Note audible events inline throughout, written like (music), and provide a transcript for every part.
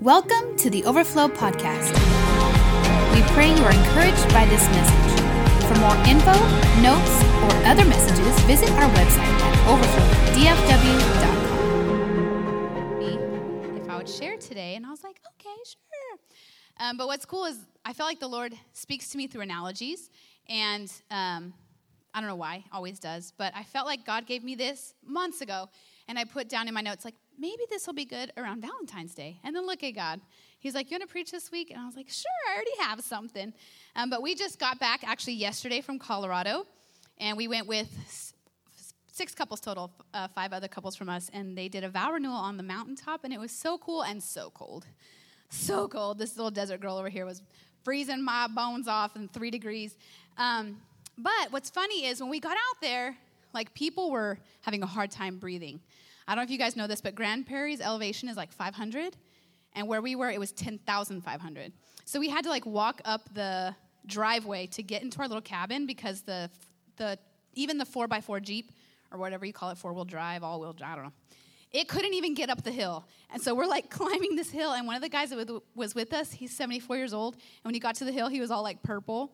Welcome to the Overflow Podcast. We pray you are encouraged by this message. For more info, notes, or other messages, visit our website at overflowdfw.com. If I would share today, and I was like, okay, sure. Um, but what's cool is I feel like the Lord speaks to me through analogies, and um, I don't know why, always does, but I felt like God gave me this months ago, and I put down in my notes, like, maybe this will be good around Valentine's Day. And then look at God. He's like, You want to preach this week? And I was like, Sure, I already have something. Um, but we just got back actually yesterday from Colorado, and we went with six couples total, uh, five other couples from us, and they did a vow renewal on the mountaintop, and it was so cool and so cold. So cold. This little desert girl over here was freezing my bones off in three degrees. Um, but what's funny is when we got out there, like people were having a hard time breathing. I don't know if you guys know this, but Grand Prairie's elevation is like 500, and where we were, it was 10,500. So we had to like walk up the driveway to get into our little cabin because the the even the four x four Jeep or whatever you call it, four wheel drive, all wheel drive, I don't know. It couldn't even get up the hill. And so we're like (laughs) climbing this hill, and one of the guys that was with us, he's 74 years old, and when he got to the hill, he was all like purple.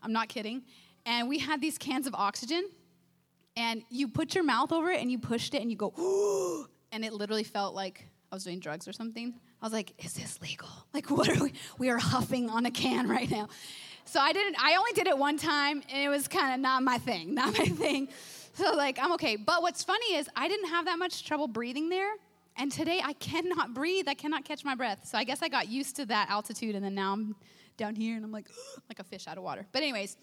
I'm not kidding. And we had these cans of oxygen, and you put your mouth over it and you pushed it and you go, (gasps) and it literally felt like I was doing drugs or something. I was like, is this legal? Like, what are we? We are huffing on a can (laughs) right now. So I didn't, I only did it one time and it was kind of not my thing, (laughs) not my thing. So, like, I'm okay. But what's funny is I didn't have that much trouble breathing there. And today I cannot breathe. I cannot catch my breath. So I guess I got used to that altitude and then now I'm down here and I'm like, (gasps) like a fish out of water. But, anyways,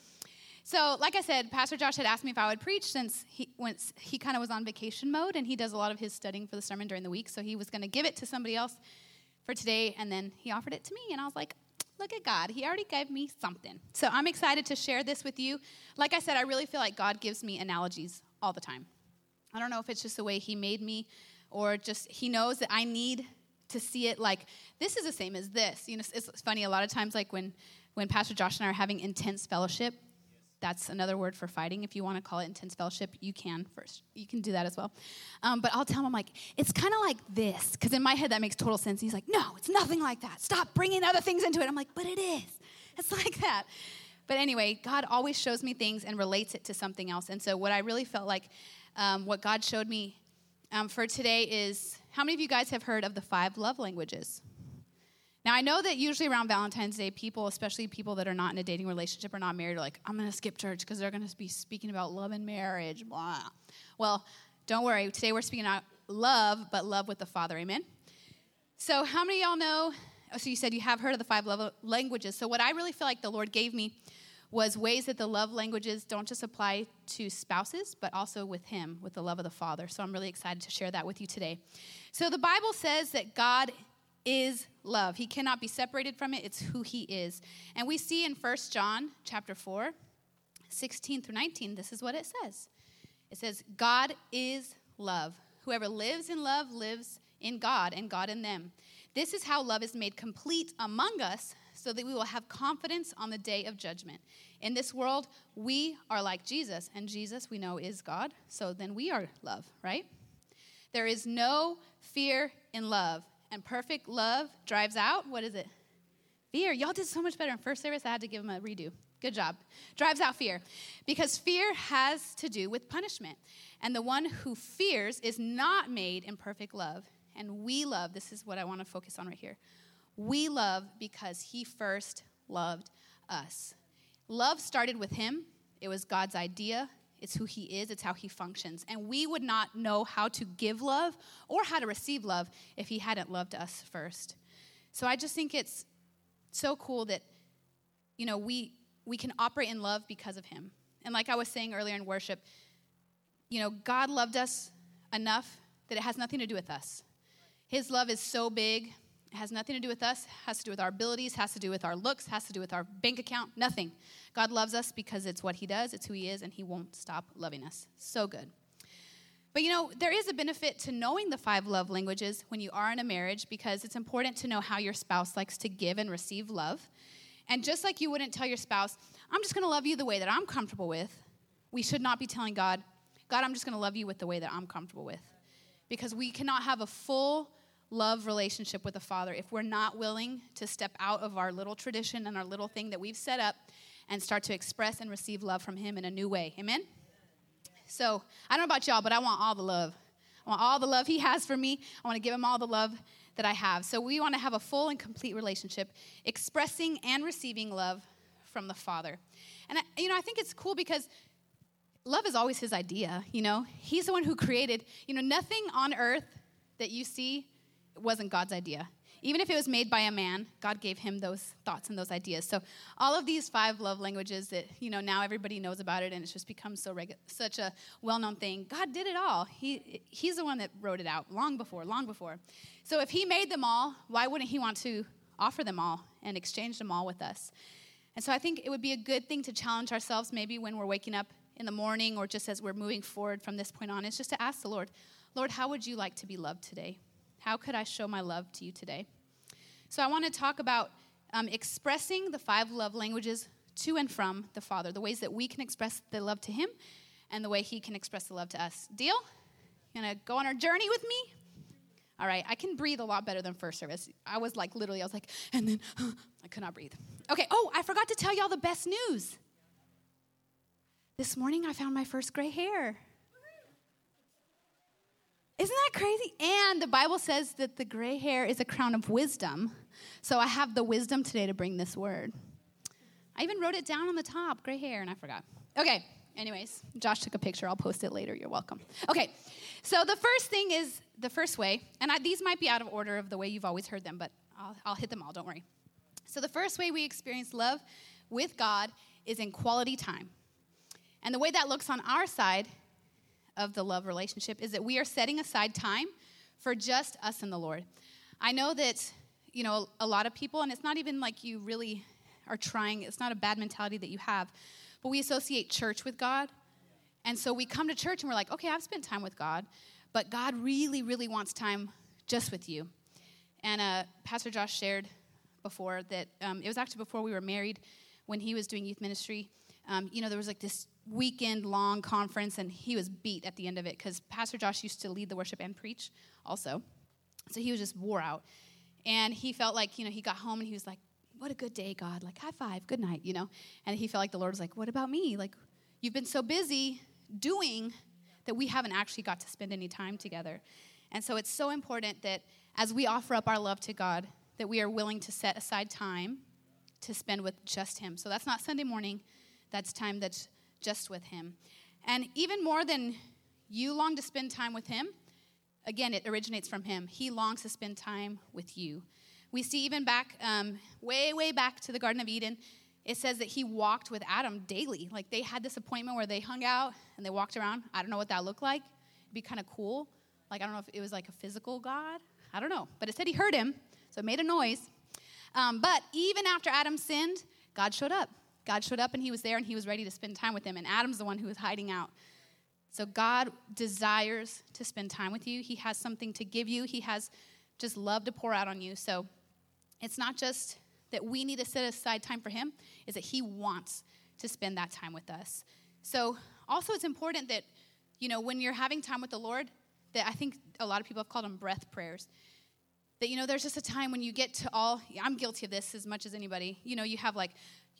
so, like I said, Pastor Josh had asked me if I would preach since he, once he kind of was on vacation mode and he does a lot of his studying for the sermon during the week. So, he was going to give it to somebody else for today, and then he offered it to me. And I was like, look at God. He already gave me something. So, I'm excited to share this with you. Like I said, I really feel like God gives me analogies all the time. I don't know if it's just the way He made me or just He knows that I need to see it like this is the same as this. You know, it's funny, a lot of times, like when when Pastor Josh and I are having intense fellowship, that's another word for fighting. If you want to call it intense fellowship, you can first. You can do that as well. Um, but I'll tell him, I'm like, it's kind of like this. Because in my head, that makes total sense. He's like, no, it's nothing like that. Stop bringing other things into it. I'm like, but it is. It's (laughs) like that. But anyway, God always shows me things and relates it to something else. And so, what I really felt like, um, what God showed me um, for today is how many of you guys have heard of the five love languages? Now, I know that usually around Valentine's Day, people, especially people that are not in a dating relationship or not married, are like, I'm going to skip church because they're going to be speaking about love and marriage, blah. Well, don't worry. Today we're speaking about love, but love with the Father. Amen? So, how many of y'all know? Oh, so, you said you have heard of the five love languages. So, what I really feel like the Lord gave me was ways that the love languages don't just apply to spouses, but also with Him, with the love of the Father. So, I'm really excited to share that with you today. So, the Bible says that God is love. He cannot be separated from it. It's who he is. And we see in 1 John chapter 4, 16 through 19, this is what it says. It says, God is love. Whoever lives in love lives in God and God in them. This is how love is made complete among us so that we will have confidence on the day of judgment. In this world, we are like Jesus, and Jesus we know is God, so then we are love, right? There is no fear in love and perfect love drives out, what is it? Fear. Y'all did so much better in first service, I had to give them a redo. Good job. Drives out fear. Because fear has to do with punishment. And the one who fears is not made in perfect love. And we love, this is what I want to focus on right here. We love because he first loved us. Love started with him, it was God's idea, it's who He is, it's how He functions. And we would not know how to give love or how to receive love if He hadn't loved us first. So I just think it's so cool that, you know, we, we can operate in love because of Him. And like I was saying earlier in worship, you know, God loved us enough that it has nothing to do with us. His love is so big has nothing to do with us, has to do with our abilities, has to do with our looks, has to do with our bank account, nothing. God loves us because it's what He does, it's who He is, and He won't stop loving us. So good. But you know, there is a benefit to knowing the five love languages when you are in a marriage because it's important to know how your spouse likes to give and receive love. And just like you wouldn't tell your spouse, I'm just gonna love you the way that I'm comfortable with, we should not be telling God, God, I'm just gonna love you with the way that I'm comfortable with. Because we cannot have a full love relationship with the Father if we're not willing to step out of our little tradition and our little thing that we've set up and start to express and receive love from Him in a new way. Amen? So, I don't know about y'all, but I want all the love. I want all the love He has for me. I want to give Him all the love that I have. So, we want to have a full and complete relationship, expressing and receiving love from the Father. And, I, you know, I think it's cool because love is always His idea, you know? He's the one who created, you know, nothing on earth that you see wasn't God's idea. Even if it was made by a man, God gave him those thoughts and those ideas. So all of these five love languages that you know now everybody knows about it, and it's just become so regu- such a well-known thing. God did it all. He He's the one that wrote it out long before, long before. So if He made them all, why wouldn't He want to offer them all and exchange them all with us? And so I think it would be a good thing to challenge ourselves, maybe when we're waking up in the morning or just as we're moving forward from this point on, is just to ask the Lord, Lord, how would you like to be loved today? How could I show my love to you today? So I want to talk about um, expressing the five love languages to and from the Father, the ways that we can express the love to Him and the way He can express the love to us. Deal? You gonna go on our journey with me? All right, I can breathe a lot better than first service. I was like, literally, I was like, (gasps) and then (gasps) I could not breathe. Okay, oh, I forgot to tell y'all the best news. This morning I found my first gray hair. Isn't that crazy? And the Bible says that the gray hair is a crown of wisdom. So I have the wisdom today to bring this word. I even wrote it down on the top, gray hair, and I forgot. Okay, anyways, Josh took a picture. I'll post it later. You're welcome. Okay, so the first thing is the first way, and I, these might be out of order of the way you've always heard them, but I'll, I'll hit them all, don't worry. So the first way we experience love with God is in quality time. And the way that looks on our side of the love relationship is that we are setting aside time for just us and the Lord. I know that, you know, a lot of people, and it's not even like you really are trying, it's not a bad mentality that you have, but we associate church with God. And so we come to church and we're like, okay, I've spent time with God, but God really, really wants time just with you. And uh, Pastor Josh shared before that um, it was actually before we were married when he was doing youth ministry. Um, you know, there was like this weekend long conference, and he was beat at the end of it because Pastor Josh used to lead the worship and preach also. So he was just wore out. And he felt like, you know, he got home and he was like, What a good day, God. Like, high five, good night, you know? And he felt like the Lord was like, What about me? Like, you've been so busy doing that we haven't actually got to spend any time together. And so it's so important that as we offer up our love to God, that we are willing to set aside time to spend with just Him. So that's not Sunday morning, that's time that's just with Him. And even more than you long to spend time with Him, again, it originates from Him. He longs to spend time with you. We see even back, um, way, way back to the Garden of Eden, it says that He walked with Adam daily. Like they had this appointment where they hung out and they walked around. I don't know what that looked like. It'd be kind of cool. Like, I don't know if it was like a physical God. I don't know. But it said He heard him, so it made a noise. Um, but even after Adam sinned, God showed up. God showed up and he was there and he was ready to spend time with him. And Adam's the one who was hiding out. So God desires to spend time with you. He has something to give you, He has just love to pour out on you. So it's not just that we need to set aside time for Him, is that He wants to spend that time with us. So also it's important that, you know, when you're having time with the Lord, that I think a lot of people have called them breath prayers. That, you know, there's just a time when you get to all, I'm guilty of this as much as anybody. You know, you have like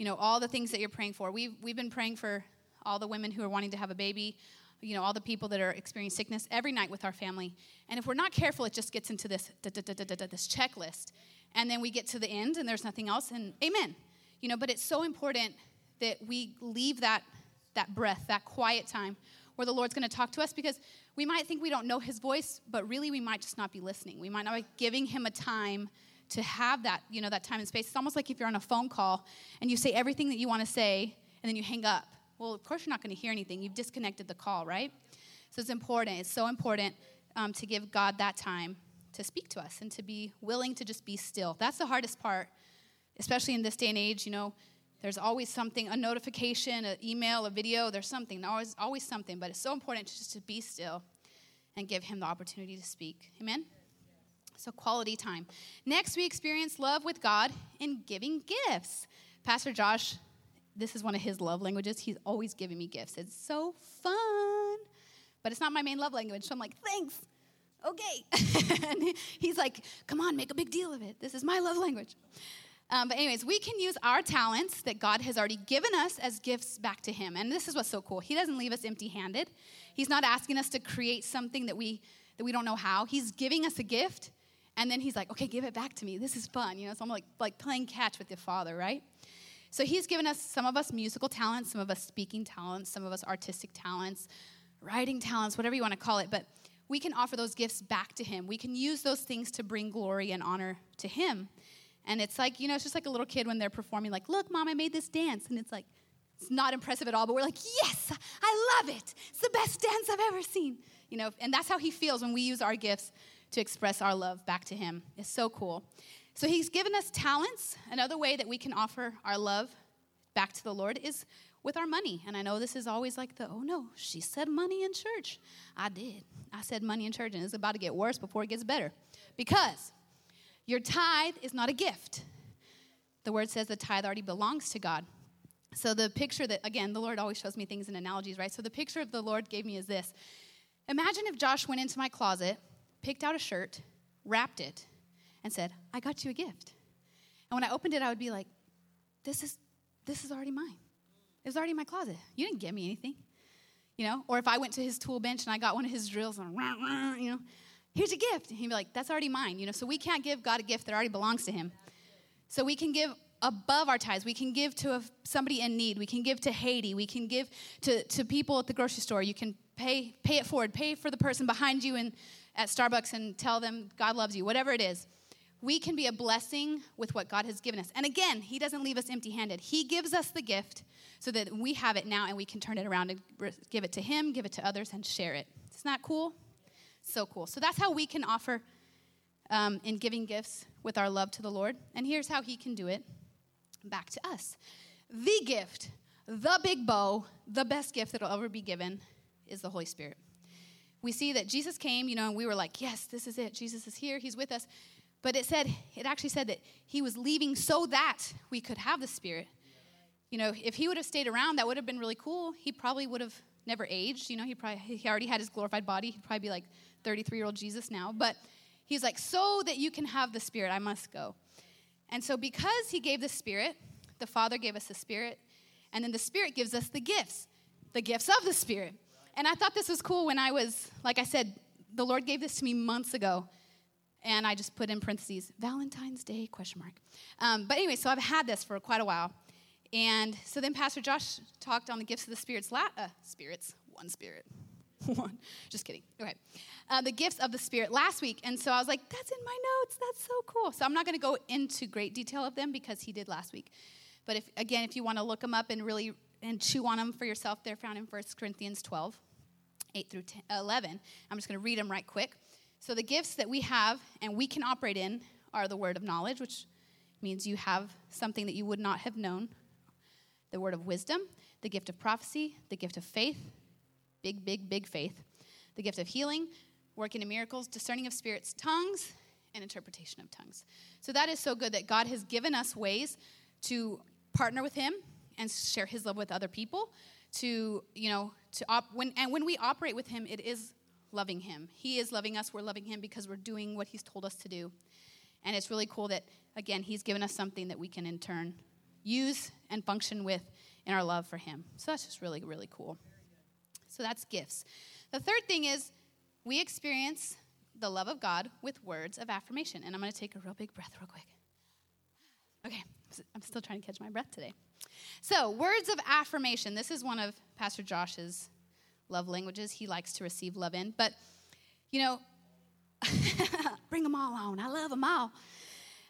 you know, all the things that you're praying for. We've, we've been praying for all the women who are wanting to have a baby, you know, all the people that are experiencing sickness every night with our family. And if we're not careful, it just gets into this, this checklist. And then we get to the end and there's nothing else, and amen. You know, but it's so important that we leave that, that breath, that quiet time where the Lord's going to talk to us because we might think we don't know his voice, but really we might just not be listening. We might not be giving him a time to have that, you know, that time and space. It's almost like if you're on a phone call and you say everything that you want to say and then you hang up. Well, of course you're not going to hear anything. You've disconnected the call, right? So it's important. It's so important um, to give God that time to speak to us and to be willing to just be still. That's the hardest part, especially in this day and age. You know, there's always something, a notification, an email, a video. There's something, always, always something. But it's so important just to be still and give Him the opportunity to speak. Amen. So, quality time. Next, we experience love with God in giving gifts. Pastor Josh, this is one of his love languages. He's always giving me gifts. It's so fun. But it's not my main love language. So I'm like, thanks. okay. (laughs) and he's like, come on, make a big deal of it. This is my love language. Um, but, anyways, we can use our talents that God has already given us as gifts back to Him. And this is what's so cool. He doesn't leave us empty handed. He's not asking us to create something that we, that we don't know how. He's giving us a gift, and then He's like, okay, give it back to me. This is fun. You know, so I'm like, like playing catch with your Father, right? So He's given us, some of us musical talents, some of us speaking talents, some of us artistic talents, writing talents, whatever you want to call it. But we can offer those gifts back to Him. We can use those things to bring glory and honor to Him. And it's like, you know, it's just like a little kid when they're performing, like, look, mom, I made this dance. And it's like, it's not impressive at all, but we're like, yes, I love it. It's the best dance I've ever seen. You know, and that's how he feels when we use our gifts to express our love back to him. It's so cool. So he's given us talents. Another way that we can offer our love back to the Lord is with our money. And I know this is always like the, oh no, she said money in church. I did. I said money in church, and it's about to get worse before it gets better. Because your tithe is not a gift. The word says the tithe already belongs to God. So the picture that, again, the Lord always shows me things in analogies, right? So the picture of the Lord gave me is this Imagine if Josh went into my closet, picked out a shirt, wrapped it, and said, I got you a gift. And when I opened it, I would be like, this is, this is already mine. It was already in my closet. You didn't give me anything. You know, or if I went to his tool bench and I got one of his drills and, you know, here's a gift. And he'd be like, that's already mine. You know, so we can't give God a gift that already belongs to him. So we can give above our tithes. We can give to a, somebody in need. We can give to Haiti. We can give to, to people at the grocery store. You can pay, pay it forward. Pay for the person behind you in, at Starbucks and tell them God loves you, whatever it is. We can be a blessing with what God has given us. And again, He doesn't leave us empty handed. He gives us the gift so that we have it now and we can turn it around and give it to Him, give it to others, and share it. Isn't that cool? So cool. So that's how we can offer um, in giving gifts with our love to the Lord. And here's how He can do it back to us. The gift, the big bow, the best gift that'll ever be given is the Holy Spirit. We see that Jesus came, you know, and we were like, yes, this is it. Jesus is here. He's with us. But it said, it actually said that he was leaving so that we could have the Spirit. You know, if he would have stayed around, that would have been really cool. He probably would have never aged. You know, he probably he already had his glorified body. He'd probably be like 33 year old Jesus now. But he's like, so that you can have the Spirit, I must go. And so, because he gave the Spirit, the Father gave us the Spirit, and then the Spirit gives us the gifts, the gifts of the Spirit. And I thought this was cool when I was, like I said, the Lord gave this to me months ago. And I just put in parentheses, Valentine's Day, question mark. Um, but anyway, so I've had this for quite a while. And so then Pastor Josh talked on the gifts of the spirits, la- uh, spirits, one spirit, (laughs) one, just kidding. Okay. Uh, the gifts of the Spirit last week. And so I was like, that's in my notes. That's so cool. So I'm not going to go into great detail of them because he did last week. But if, again, if you want to look them up and really and chew on them for yourself, they're found in 1 Corinthians 12, 8 through 10, 11. I'm just going to read them right quick. So the gifts that we have and we can operate in are the word of knowledge, which means you have something that you would not have known, the word of wisdom, the gift of prophecy, the gift of faith, big, big, big faith, the gift of healing, working in miracles, discerning of spirits, tongues, and interpretation of tongues. So that is so good that God has given us ways to partner with Him and share His love with other people. To you know, to op- when and when we operate with Him, it is loving Him. He is loving us. We're loving Him because we're doing what He's told us to do. And it's really cool that again He's given us something that we can in turn use and function with in our love for Him. So that's just really really cool. So that's gifts. The third thing is we experience the love of God with words of affirmation. And I'm going to take a real big breath, real quick. Okay, I'm still trying to catch my breath today. So, words of affirmation. This is one of Pastor Josh's love languages. He likes to receive love in. But, you know, (laughs) bring them all on. I love them all.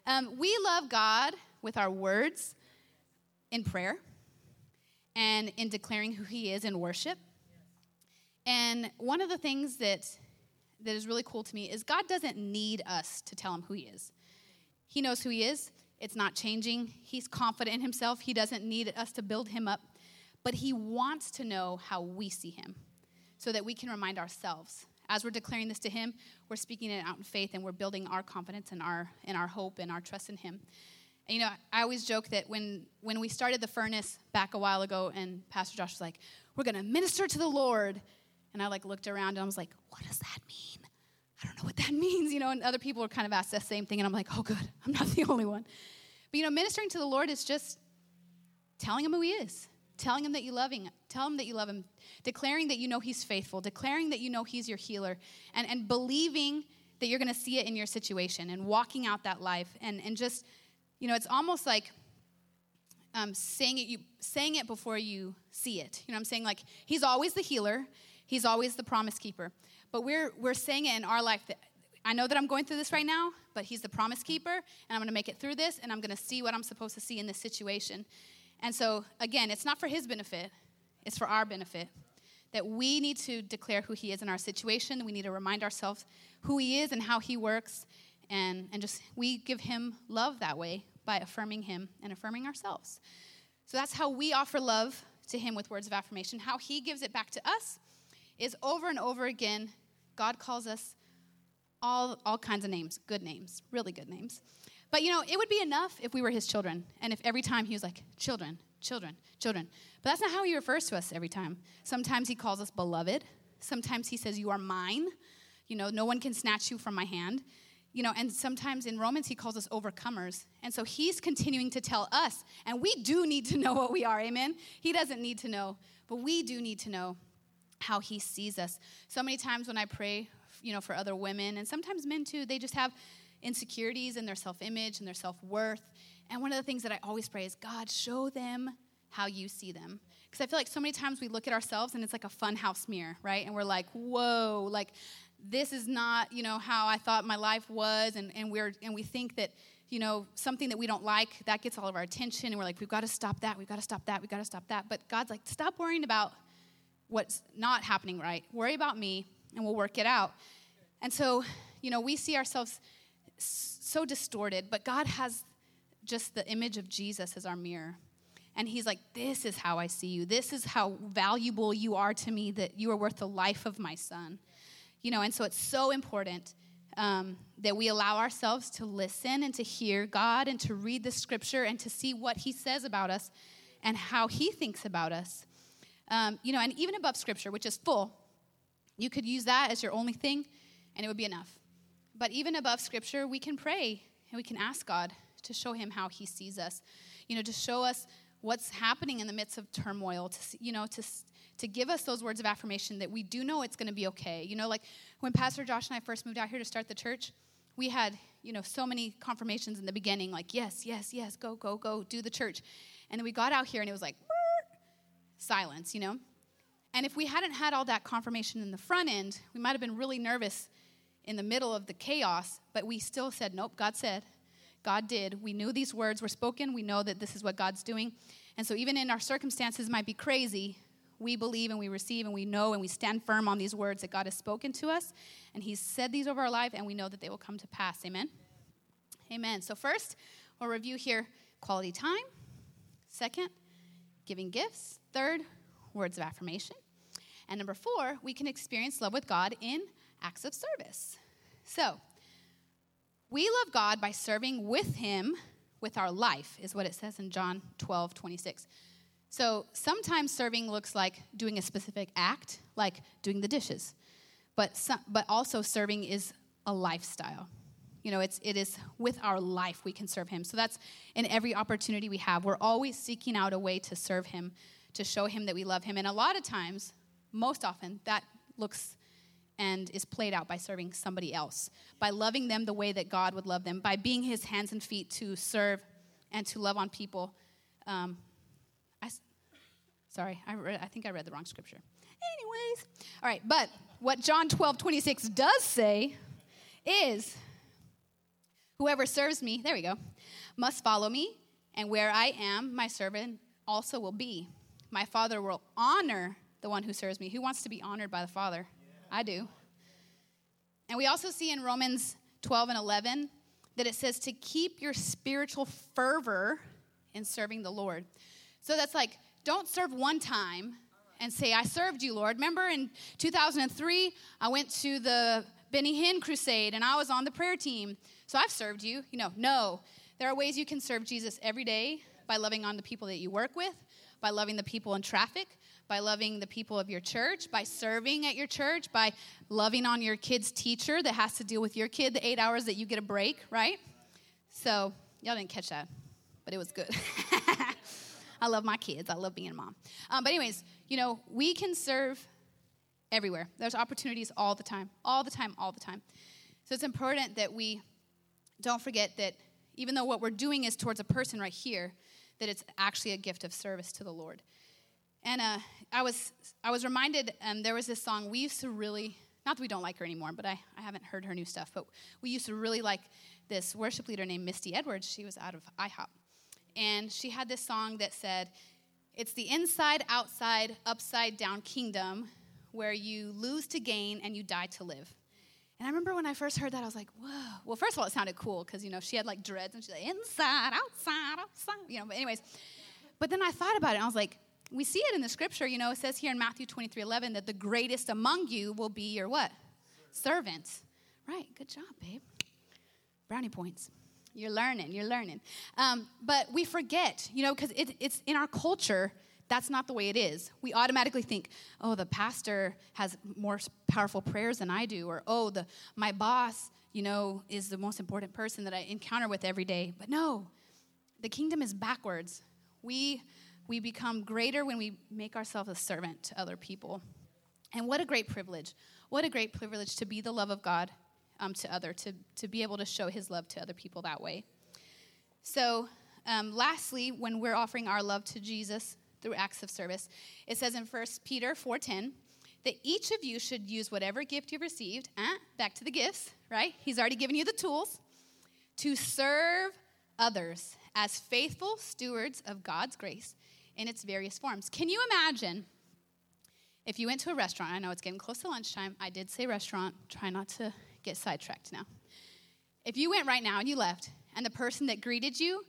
Um, we love God with our words in prayer and in declaring who He is in worship and one of the things that that is really cool to me is God doesn't need us to tell him who he is. He knows who he is. It's not changing. He's confident in himself. He doesn't need us to build him up, but he wants to know how we see him so that we can remind ourselves. As we're declaring this to him, we're speaking it out in faith and we're building our confidence and our and our hope and our trust in him. And, you know, I always joke that when when we started the furnace back a while ago and Pastor Josh was like, "We're going to minister to the Lord." And I like looked around and I was like, what does that mean? I don't know what that (laughs) means, you know, and other people are kind of asked the same thing, and I'm like, oh, good, (laughs) I'm not the only one. But, you know, ministering to the Lord is just telling him who he is, telling him that you love him, tell him that you love him, declaring that you know he's faithful, declaring that you know he's your healer, and, and believing that you're going to see it in your situation and walking out that life and, and just, you know, it's almost like um, saying it you saying it before you see it. You know I'm saying? Like he's always the healer, he's always the promise keeper. But we're we're saying it in our life that I know that I'm going through this right now, but he's the promise keeper, and I'm gonna make it through this, and I'm gonna see what I'm supposed to see in this situation. And so again, it's not for his benefit, it's for our benefit. That we need to declare who he is in our situation. We need to remind ourselves who he is and how he works. And, and just we give him love that way by affirming Him and affirming ourselves. So that's how we offer love to Him with words of affirmation. How He gives it back to us is over and over again, God calls us all, all kinds of names, good names, really good names. But you know, it would be enough if we were His children and if every time He was like, children, children, children. But that's not how He refers to us every time. Sometimes He calls us beloved, sometimes He says, You are mine. You know, no one can snatch you from my hand you know, and sometimes in Romans he calls us overcomers. And so he's continuing to tell us, and we do need to know what we are, amen? He doesn't need to know, but we do need to know how he sees us. So many times when I pray, you know, for other women, and sometimes men too, they just have insecurities in their self image and their self worth. And one of the things that I always pray is, God, show them how you see them. Because I feel like so many times we look at ourselves and it's like a fun house mirror, right? And we're like, whoa, like this is not, you know, how I thought my life was, and, and we're and we think that, you know, something that we don't like, that gets all of our attention, and we're like, we've got to stop that, we've got to stop that, we've got to stop that. But God's like, stop worrying about what's not happening right. Worry about me, and we'll work it out. And so, you know, we see ourselves so distorted, but God has just the image of Jesus as our mirror. And he's like, This is how I see you. This is how valuable you are to me, that you are worth the life of my son. You know, and so it's so important um, that we allow ourselves to listen and to hear God and to read the scripture and to see what He says about us and how He thinks about us. Um, you know, and even above scripture, which is full, you could use that as your only thing and it would be enough. But even above scripture, we can pray and we can ask God to show Him how He sees us. You know, to show us what's happening in the midst of turmoil, to, you know, to to give us those words of affirmation that we do know it's going to be okay. You know, like when Pastor Josh and I first moved out here to start the church, we had, you know, so many confirmations in the beginning, like, yes, yes, yes, go, go, go, do the church. And then we got out here and it was like, silence, you know? And if we hadn't had all that confirmation in the front end, we might have been really nervous in the middle of the chaos, but we still said, nope, God said. God did. We knew these words were spoken. We know that this is what God's doing. And so even in our circumstances might be crazy, we believe and we receive and we know and we stand firm on these words that God has spoken to us. And He's said these over our life, and we know that they will come to pass. Amen? Amen. So, first, we'll review here quality time. Second, giving gifts. Third, words of affirmation. And number four, we can experience love with God in acts of service. So, we love God by serving with Him with our life, is what it says in John 12, 26. So sometimes serving looks like doing a specific act, like doing the dishes. But, some, but also serving is a lifestyle. You know, it's, it is with our life we can serve Him. So that's in every opportunity we have. We're always seeking out a way to serve Him, to show Him that we love Him. And a lot of times, most often, that looks and is played out by serving somebody else, by loving them the way that God would love them, by being His hands and feet to serve and to love on people. Um, I, Sorry, I, I think I read the wrong scripture. Anyways, all right, but what John 12, 26 does say is whoever serves me, there we go, must follow me, and where I am, my servant also will be. My Father will honor the one who serves me. Who wants to be honored by the Father? Yeah. I do. And we also see in Romans 12 and 11 that it says to keep your spiritual fervor in serving the Lord. So that's like don't serve one time and say, I served you, Lord. Remember in 2003, I went to the Benny Hinn crusade and I was on the prayer team. So I've served you. You know, no. There are ways you can serve Jesus every day by loving on the people that you work with, by loving the people in traffic, by loving the people of your church, by serving at your church, by loving on your kid's teacher that has to deal with your kid the eight hours that you get a break, right? So, y'all didn't catch that, but it was good. (laughs) I love my kids. I love being a mom. Um, but, anyways, you know, we can serve everywhere. There's opportunities all the time, all the time, all the time. So, it's important that we don't forget that even though what we're doing is towards a person right here, that it's actually a gift of service to the Lord. And uh, I was I was reminded um, there was this song we used to really not that we don't like her anymore, but I, I haven't heard her new stuff. But we used to really like this worship leader named Misty Edwards. She was out of IHOP, and she had this song that said, "It's the inside, outside, upside down kingdom where you lose to gain and you die to live." And I remember when I first heard that, I was like, whoa. Well, first of all, it sounded cool because, you know, she had like dreads and she's like, inside, outside, outside, you know, but anyways. But then I thought about it and I was like, we see it in the scripture, you know, it says here in Matthew 23 11 that the greatest among you will be your what? Servant. Right, good job, babe. Brownie points. You're learning, you're learning. Um, but we forget, you know, because it, it's in our culture, that's not the way it is. We automatically think, oh, the pastor has more powerful prayers than I do, or oh, the my boss, you know, is the most important person that I encounter with every day. But no, the kingdom is backwards. We we become greater when we make ourselves a servant to other people. And what a great privilege. What a great privilege to be the love of God um, to other, to, to be able to show his love to other people that way. So, um, lastly, when we're offering our love to Jesus, through acts of service. It says in 1 Peter 4:10 that each of you should use whatever gift you've received, eh, back to the gifts, right? He's already given you the tools to serve others as faithful stewards of God's grace in its various forms. Can you imagine if you went to a restaurant? I know it's getting close to lunchtime. I did say restaurant. Try not to get sidetracked now. If you went right now and you left, and the person that greeted you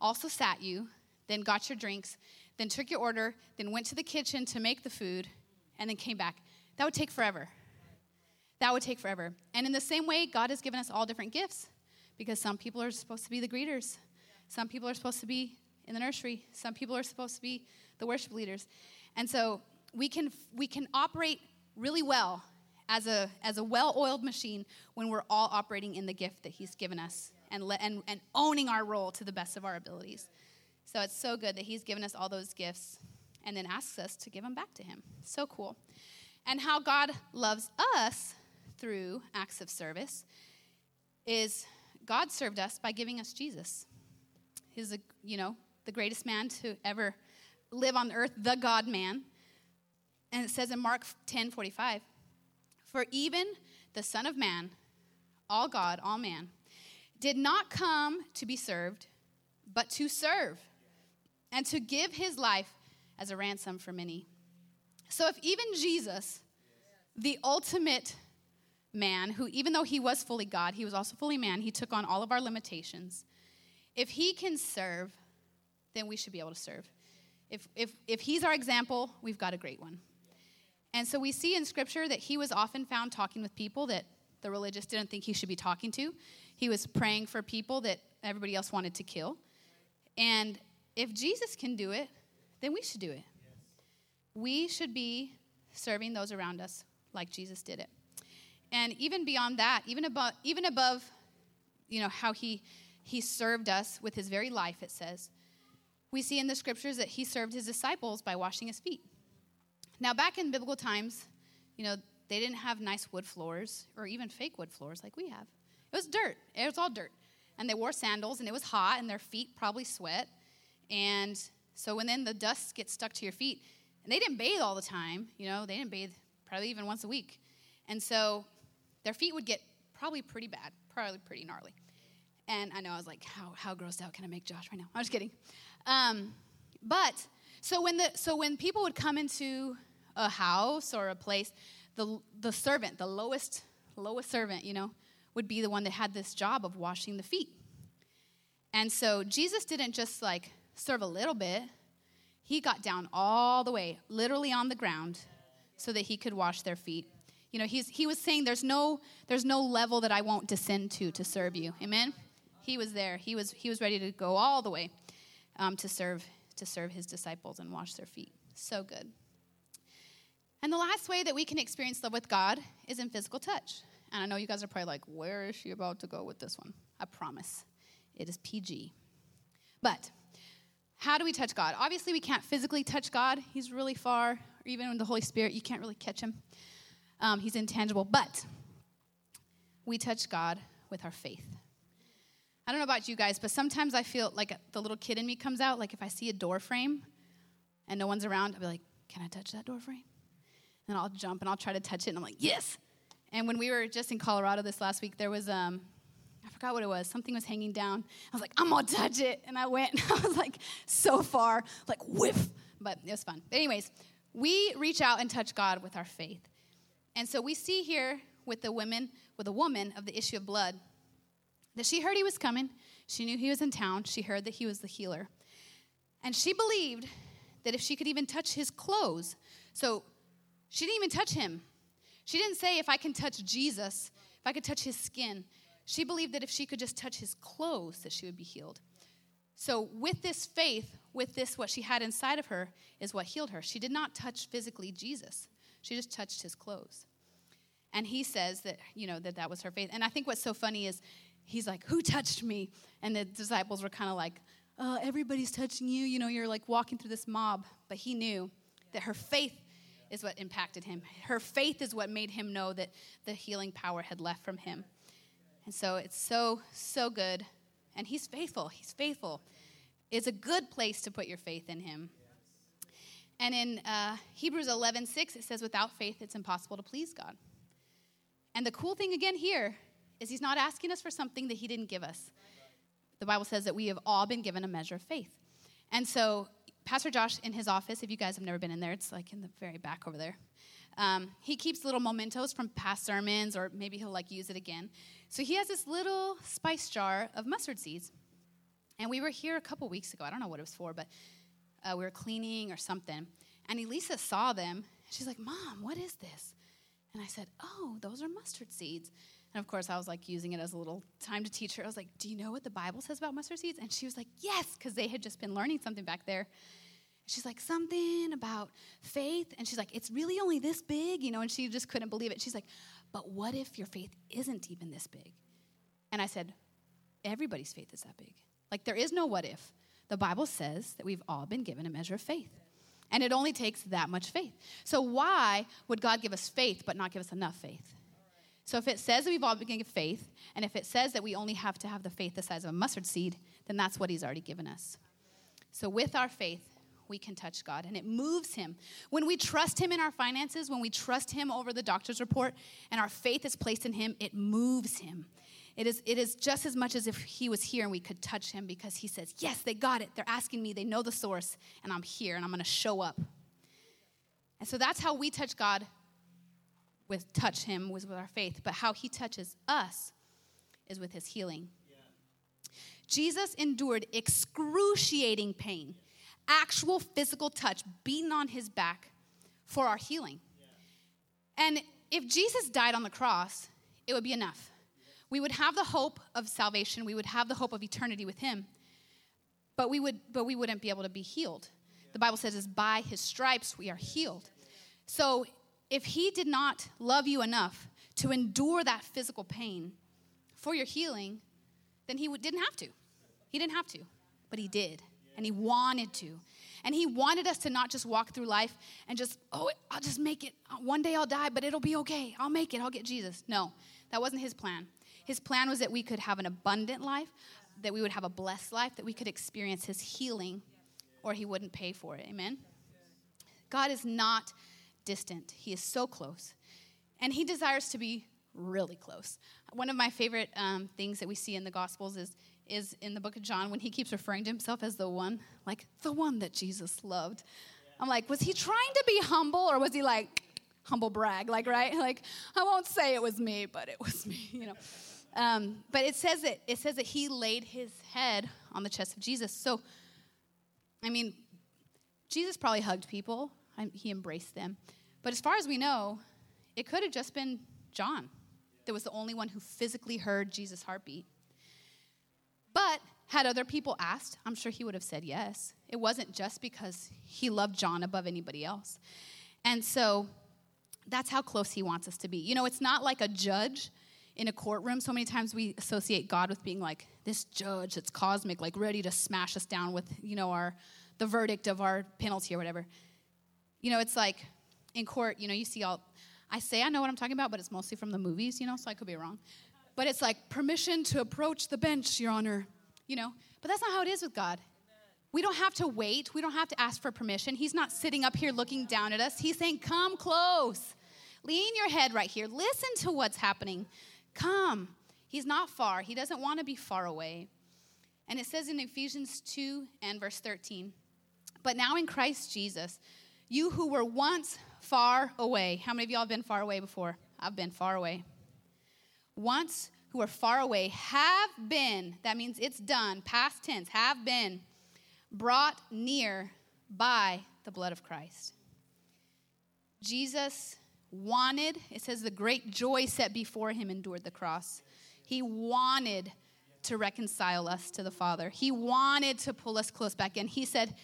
also sat you, then got your drinks, then took your order, then went to the kitchen to make the food, and then came back. That would take forever. That would take forever. And in the same way, God has given us all different gifts because some people are supposed to be the greeters, some people are supposed to be in the nursery, some people are supposed to be the worship leaders. And so we can, we can operate really well as a, as a well oiled machine when we're all operating in the gift that He's given us and, le- and, and owning our role to the best of our abilities. So it's so good that He's given us all those gifts and then asks us to give them back to Him. So cool. And how God loves us through acts of service is God served us by giving us Jesus. He's, a, you know, the greatest man to ever live on earth, the God man. And it says in Mark 10 45, For even the Son of Man, all God, all man, did not come to be served, but to serve and to give his life as a ransom for many. So, if even Jesus, the ultimate man, who even though he was fully God, he was also fully man, he took on all of our limitations. If he can serve, then we should be able to serve. If, if, if he's our example, we've got a great one. And so we see in scripture that he was often found talking with people that the religious didn't think he should be talking to. He was praying for people that everybody else wanted to kill. And if Jesus can do it, then we should do it. We should be serving those around us like Jesus did it. And even beyond that, even above, even above you know, how he, he served us with his very life, it says, we see in the scriptures that he served his disciples by washing his feet. Now, back in biblical times, you know, they didn't have nice wood floors or even fake wood floors like we have. It was dirt, it was all dirt. And they wore sandals and it was hot and their feet probably sweat. And so when then the dust gets stuck to your feet, and they didn't bathe all the time, you know, they didn't bathe probably even once a week. And so their feet would get probably pretty bad, probably pretty gnarly. And I know I was like, how, how grossed out can I make Josh right now? I'm just kidding. Um, but so when the so when people would come into a house or a place, the the servant, the lowest lowest servant, you know, would be the one that had this job of washing the feet. And so Jesus didn't just like serve a little bit. He got down all the way, literally on the ground, so that he could wash their feet. You know, he's, he was saying there's no, there's no level that I won't descend to to serve you. Amen? He was there. He was, he was ready to go all the way um, to, serve, to serve his disciples and wash their feet. So good. And the last way that we can experience love with God is in physical touch. And I know you guys are probably like, where is she about to go with this one? I promise. It is PG. But how do we touch God? Obviously, we can't physically touch God. He's really far, or even in the Holy Spirit, you can't really catch him. Um, he's intangible. But we touch God with our faith. I don't know about you guys, but sometimes I feel like the little kid in me comes out. Like if I see a door frame and no one's around, I'll be like, Can I touch that door frame? And I'll jump and I'll try to touch it, and I'm like, Yes. And when we were just in Colorado this last week, there was um, forgot what it was. Something was hanging down. I was like, I'm gonna touch it. And I went, (laughs) and I was like so far, like whiff. But it was fun. But anyways, we reach out and touch God with our faith. And so we see here with the women, with a woman of the issue of blood, that she heard he was coming. She knew he was in town. She heard that he was the healer. And she believed that if she could even touch his clothes, so she didn't even touch him. She didn't say, if I can touch Jesus, if I could touch his skin, she believed that if she could just touch his clothes, that she would be healed. So, with this faith, with this, what she had inside of her is what healed her. She did not touch physically Jesus, she just touched his clothes. And he says that, you know, that that was her faith. And I think what's so funny is he's like, Who touched me? And the disciples were kind of like, oh, everybody's touching you. You know, you're like walking through this mob. But he knew that her faith is what impacted him. Her faith is what made him know that the healing power had left from him. And so it's so, so good. And he's faithful. He's faithful. It's a good place to put your faith in him. And in uh, Hebrews 11 6, it says, without faith, it's impossible to please God. And the cool thing again here is he's not asking us for something that he didn't give us. The Bible says that we have all been given a measure of faith. And so, Pastor Josh in his office, if you guys have never been in there, it's like in the very back over there. Um, he keeps little mementos from past sermons, or maybe he'll like use it again. So he has this little spice jar of mustard seeds. And we were here a couple weeks ago. I don't know what it was for, but uh, we were cleaning or something. And Elisa saw them. She's like, Mom, what is this? And I said, Oh, those are mustard seeds. And of course, I was like using it as a little time to teach her. I was like, Do you know what the Bible says about mustard seeds? And she was like, Yes, because they had just been learning something back there. She's like, Something about faith. And she's like, It's really only this big, you know, and she just couldn't believe it. She's like, But what if your faith isn't even this big? And I said, Everybody's faith is that big. Like, there is no what if. The Bible says that we've all been given a measure of faith. And it only takes that much faith. So, why would God give us faith but not give us enough faith? So, if it says that we've all been given faith, and if it says that we only have to have the faith the size of a mustard seed, then that's what He's already given us. So, with our faith, we can touch God and it moves Him. When we trust Him in our finances, when we trust Him over the doctor's report, and our faith is placed in Him, it moves Him. It is, it is just as much as if he was here and we could touch him because he says, Yes, they got it. They're asking me. They know the source, and I'm here and I'm going to show up. And so that's how we touch God with touch him was with our faith, but how he touches us is with his healing. Jesus endured excruciating pain, actual physical touch, beaten on his back for our healing. And if Jesus died on the cross, it would be enough we would have the hope of salvation, we would have the hope of eternity with him, but we, would, but we wouldn't be able to be healed. The Bible says, is by his stripes we are healed. So if he did not love you enough to endure that physical pain for your healing, then he didn't have to. He didn't have to, but he did. And he wanted to. And he wanted us to not just walk through life and just, oh, I'll just make it. One day I'll die, but it'll be okay. I'll make it. I'll get Jesus. No, that wasn't his plan. His plan was that we could have an abundant life, that we would have a blessed life, that we could experience His healing, or He wouldn't pay for it. Amen? God is not distant, He is so close. And He desires to be really close. One of my favorite um, things that we see in the Gospels is, is in the book of John when he keeps referring to himself as the one, like the one that Jesus loved. I'm like, was he trying to be humble or was he like, humble brag, like, right? (laughs) Like, I won't say it was me, but it was me, you know. Um, but it says that it says that he laid his head on the chest of Jesus. So, I mean, Jesus probably hugged people. He embraced them. But as far as we know, it could have just been John that was the only one who physically heard Jesus' heartbeat. But had other people asked, I'm sure he would have said yes. It wasn't just because he loved John above anybody else. And so that's how close He wants us to be. You know, it's not like a judge in a courtroom. So many times we associate God with being like this judge that's cosmic, like ready to smash us down with, you know, our the verdict of our penalty or whatever. You know, it's like in court, you know, you see all I say I know what I'm talking about, but it's mostly from the movies, you know, so I could be wrong. But it's like permission to approach the bench, Your Honor, you know. But that's not how it is with God. We don't have to wait. We don't have to ask for permission. He's not sitting up here looking down at us. He's saying, Come close. Lean your head right here. Listen to what's happening. Come. He's not far. He doesn't want to be far away. And it says in Ephesians 2 and verse 13, But now in Christ Jesus, you who were once far away. How many of y'all have been far away before? I've been far away. Once who are far away have been, that means it's done, past tense, have been brought near by the blood of Christ. Jesus wanted, it says, the great joy set before him endured the cross. He wanted to reconcile us to the Father. He wanted to pull us close back in. He said,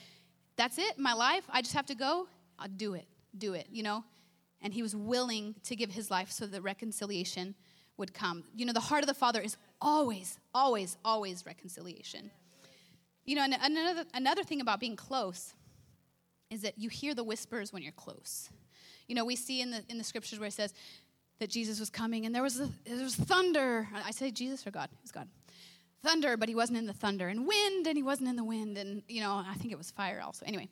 That's it, my life. I just have to go. I'll do it. Do it, you know? And he was willing to give his life so that reconciliation would come. You know, the heart of the Father is always, always, always reconciliation. You know, and another, another thing about being close is that you hear the whispers when you're close. You know, we see in the, in the scriptures where it says that Jesus was coming and there was, a, there was thunder. I say Jesus or God? It's God. Thunder, but he wasn't in the thunder. And wind, and he wasn't in the wind. And, you know, I think it was fire also. Anyway,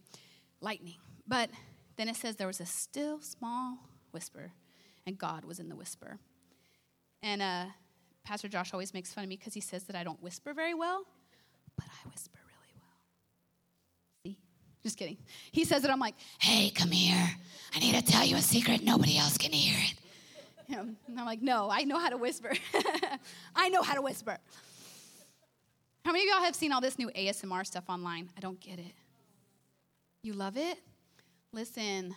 lightning. But then it says there was a still small whisper, and God was in the whisper. And uh, Pastor Josh always makes fun of me because he says that I don't whisper very well, but I whisper really well. See? just kidding. He says it, I'm like, hey, come here. I need to tell you a secret. Nobody else can hear it. And I'm like, no, I know how to whisper. (laughs) I know how to whisper. How many of y'all have seen all this new ASMR stuff online? I don't get it. You love it? Listen,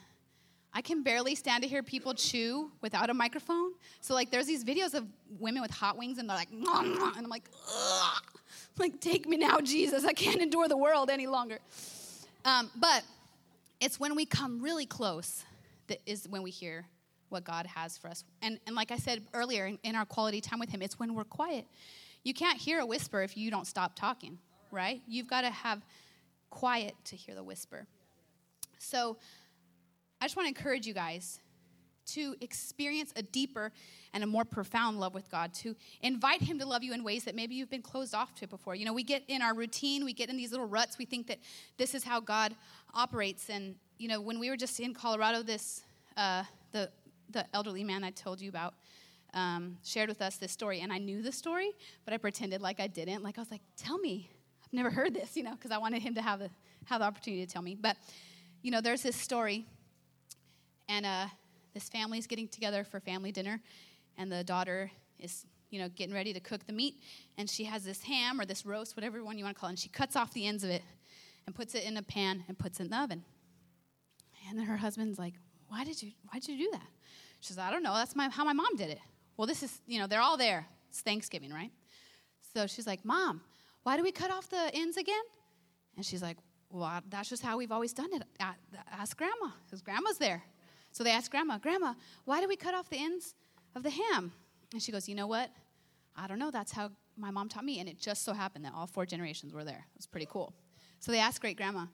I can barely stand to hear people chew without a microphone. So, like, there's these videos of women with hot wings, and they're like, and I'm like, Ugh. like, take me now, Jesus. I can't endure the world any longer. Um, but it's when we come really close that is when we hear what God has for us. And, and like I said earlier in, in our quality time with Him, it's when we're quiet. You can't hear a whisper if you don't stop talking, right? You've got to have quiet to hear the whisper. So I just want to encourage you guys to experience a deeper and a more profound love with God, to invite Him to love you in ways that maybe you've been closed off to before. You know, we get in our routine, we get in these little ruts, we think that this is how God operates. And, you know, when we were just in Colorado, this, uh, the, the elderly man I told you about, um, shared with us this story, and I knew the story, but I pretended like I didn't. Like I was like, "Tell me, I've never heard this," you know, because I wanted him to have the have the opportunity to tell me. But you know, there's this story, and uh, this family is getting together for family dinner, and the daughter is you know getting ready to cook the meat and she has this ham or this roast whatever one you want to call it and she cuts off the ends of it and puts it in a pan and puts it in the oven. And then her husband's like why did you why did you do that? She says i don't know that's my, how my mom did it. Well this is you know they're all there. It's thanksgiving right? So she's like mom why do we cut off the ends again? And she's like well that's just how we've always done it ask grandma because grandma's there so they asked grandma grandma why do we cut off the ends of the ham. And she goes, You know what? I don't know. That's how my mom taught me. And it just so happened that all four generations were there. It was pretty cool. So they asked great grandma,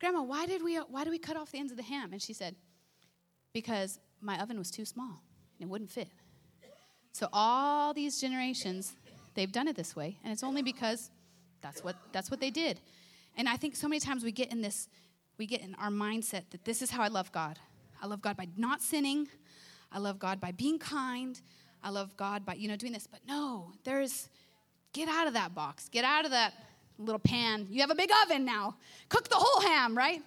Grandma, why did we why did we cut off the ends of the ham? And she said, Because my oven was too small and it wouldn't fit. So all these generations, they've done it this way, and it's only because that's what that's what they did. And I think so many times we get in this, we get in our mindset that this is how I love God. I love God by not sinning. I love God by being kind. I love God by, you know, doing this. But no, there's, get out of that box. Get out of that little pan. You have a big oven now. Cook the whole ham, right?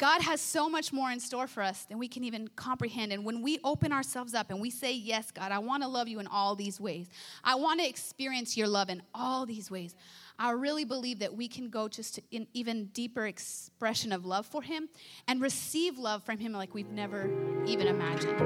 God has so much more in store for us than we can even comprehend. And when we open ourselves up and we say, Yes, God, I want to love you in all these ways, I want to experience your love in all these ways. I really believe that we can go just to an even deeper expression of love for Him and receive love from Him like we've never even imagined.